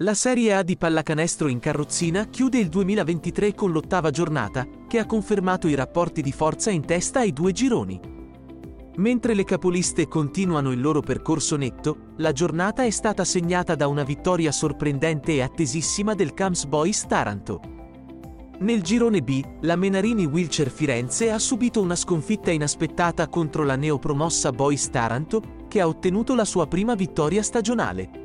La Serie A di pallacanestro in carrozzina chiude il 2023 con l'ottava giornata, che ha confermato i rapporti di forza in testa ai due gironi. Mentre le capoliste continuano il loro percorso netto, la giornata è stata segnata da una vittoria sorprendente e attesissima del Camps Boys Taranto. Nel girone B, la Menarini Wilcher Firenze ha subito una sconfitta inaspettata contro la neopromossa Boys Taranto, che ha ottenuto la sua prima vittoria stagionale.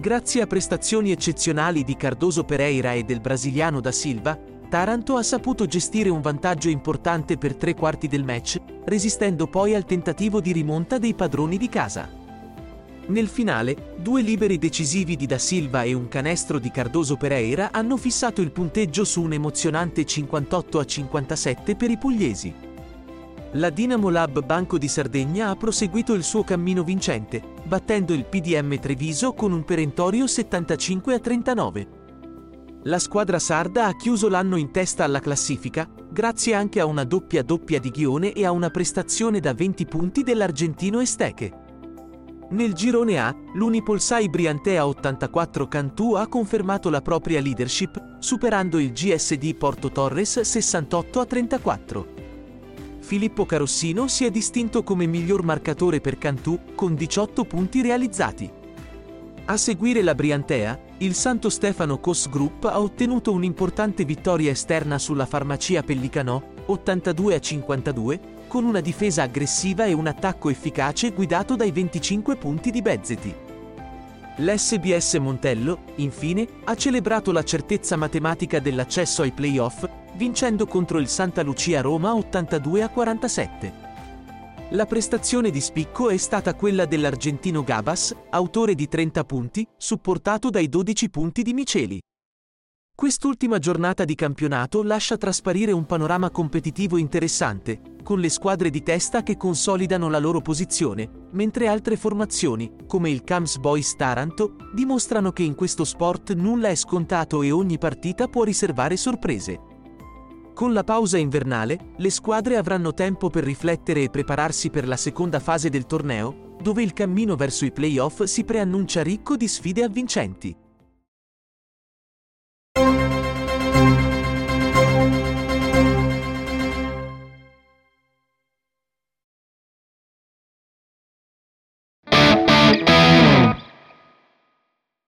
Grazie a prestazioni eccezionali di Cardoso Pereira e del brasiliano da Silva, Taranto ha saputo gestire un vantaggio importante per tre quarti del match, resistendo poi al tentativo di rimonta dei padroni di casa. Nel finale, due liberi decisivi di Da Silva e un canestro di Cardoso Pereira hanno fissato il punteggio su un emozionante 58 a 57 per i pugliesi. La Dinamo Lab Banco di Sardegna ha proseguito il suo cammino vincente, battendo il PDM Treviso con un perentorio 75 a 39. La squadra sarda ha chiuso l'anno in testa alla classifica, grazie anche a una doppia doppia di Ghione e a una prestazione da 20 punti dell'argentino Esteche. Nel girone A, l'Unipolsai Briantea 84 Cantù ha confermato la propria leadership, superando il GSD Porto Torres 68 a 34. Filippo Carossino si è distinto come miglior marcatore per Cantù con 18 punti realizzati. A seguire la Briantea, il Santo Stefano Cos Group ha ottenuto un'importante vittoria esterna sulla farmacia Pellicanò, 82 a 52, con una difesa aggressiva e un attacco efficace guidato dai 25 punti di Bezzeti. L'SBS Montello, infine, ha celebrato la certezza matematica dell'accesso ai playoff vincendo contro il Santa Lucia Roma 82 a 47. La prestazione di spicco è stata quella dell'argentino Gabas, autore di 30 punti, supportato dai 12 punti di Miceli. Quest'ultima giornata di campionato lascia trasparire un panorama competitivo interessante, con le squadre di testa che consolidano la loro posizione, mentre altre formazioni, come il Cams Boys Taranto, dimostrano che in questo sport nulla è scontato e ogni partita può riservare sorprese. Con la pausa invernale, le squadre avranno tempo per riflettere e prepararsi per la seconda fase del torneo, dove il cammino verso i playoff si preannuncia ricco di sfide avvincenti.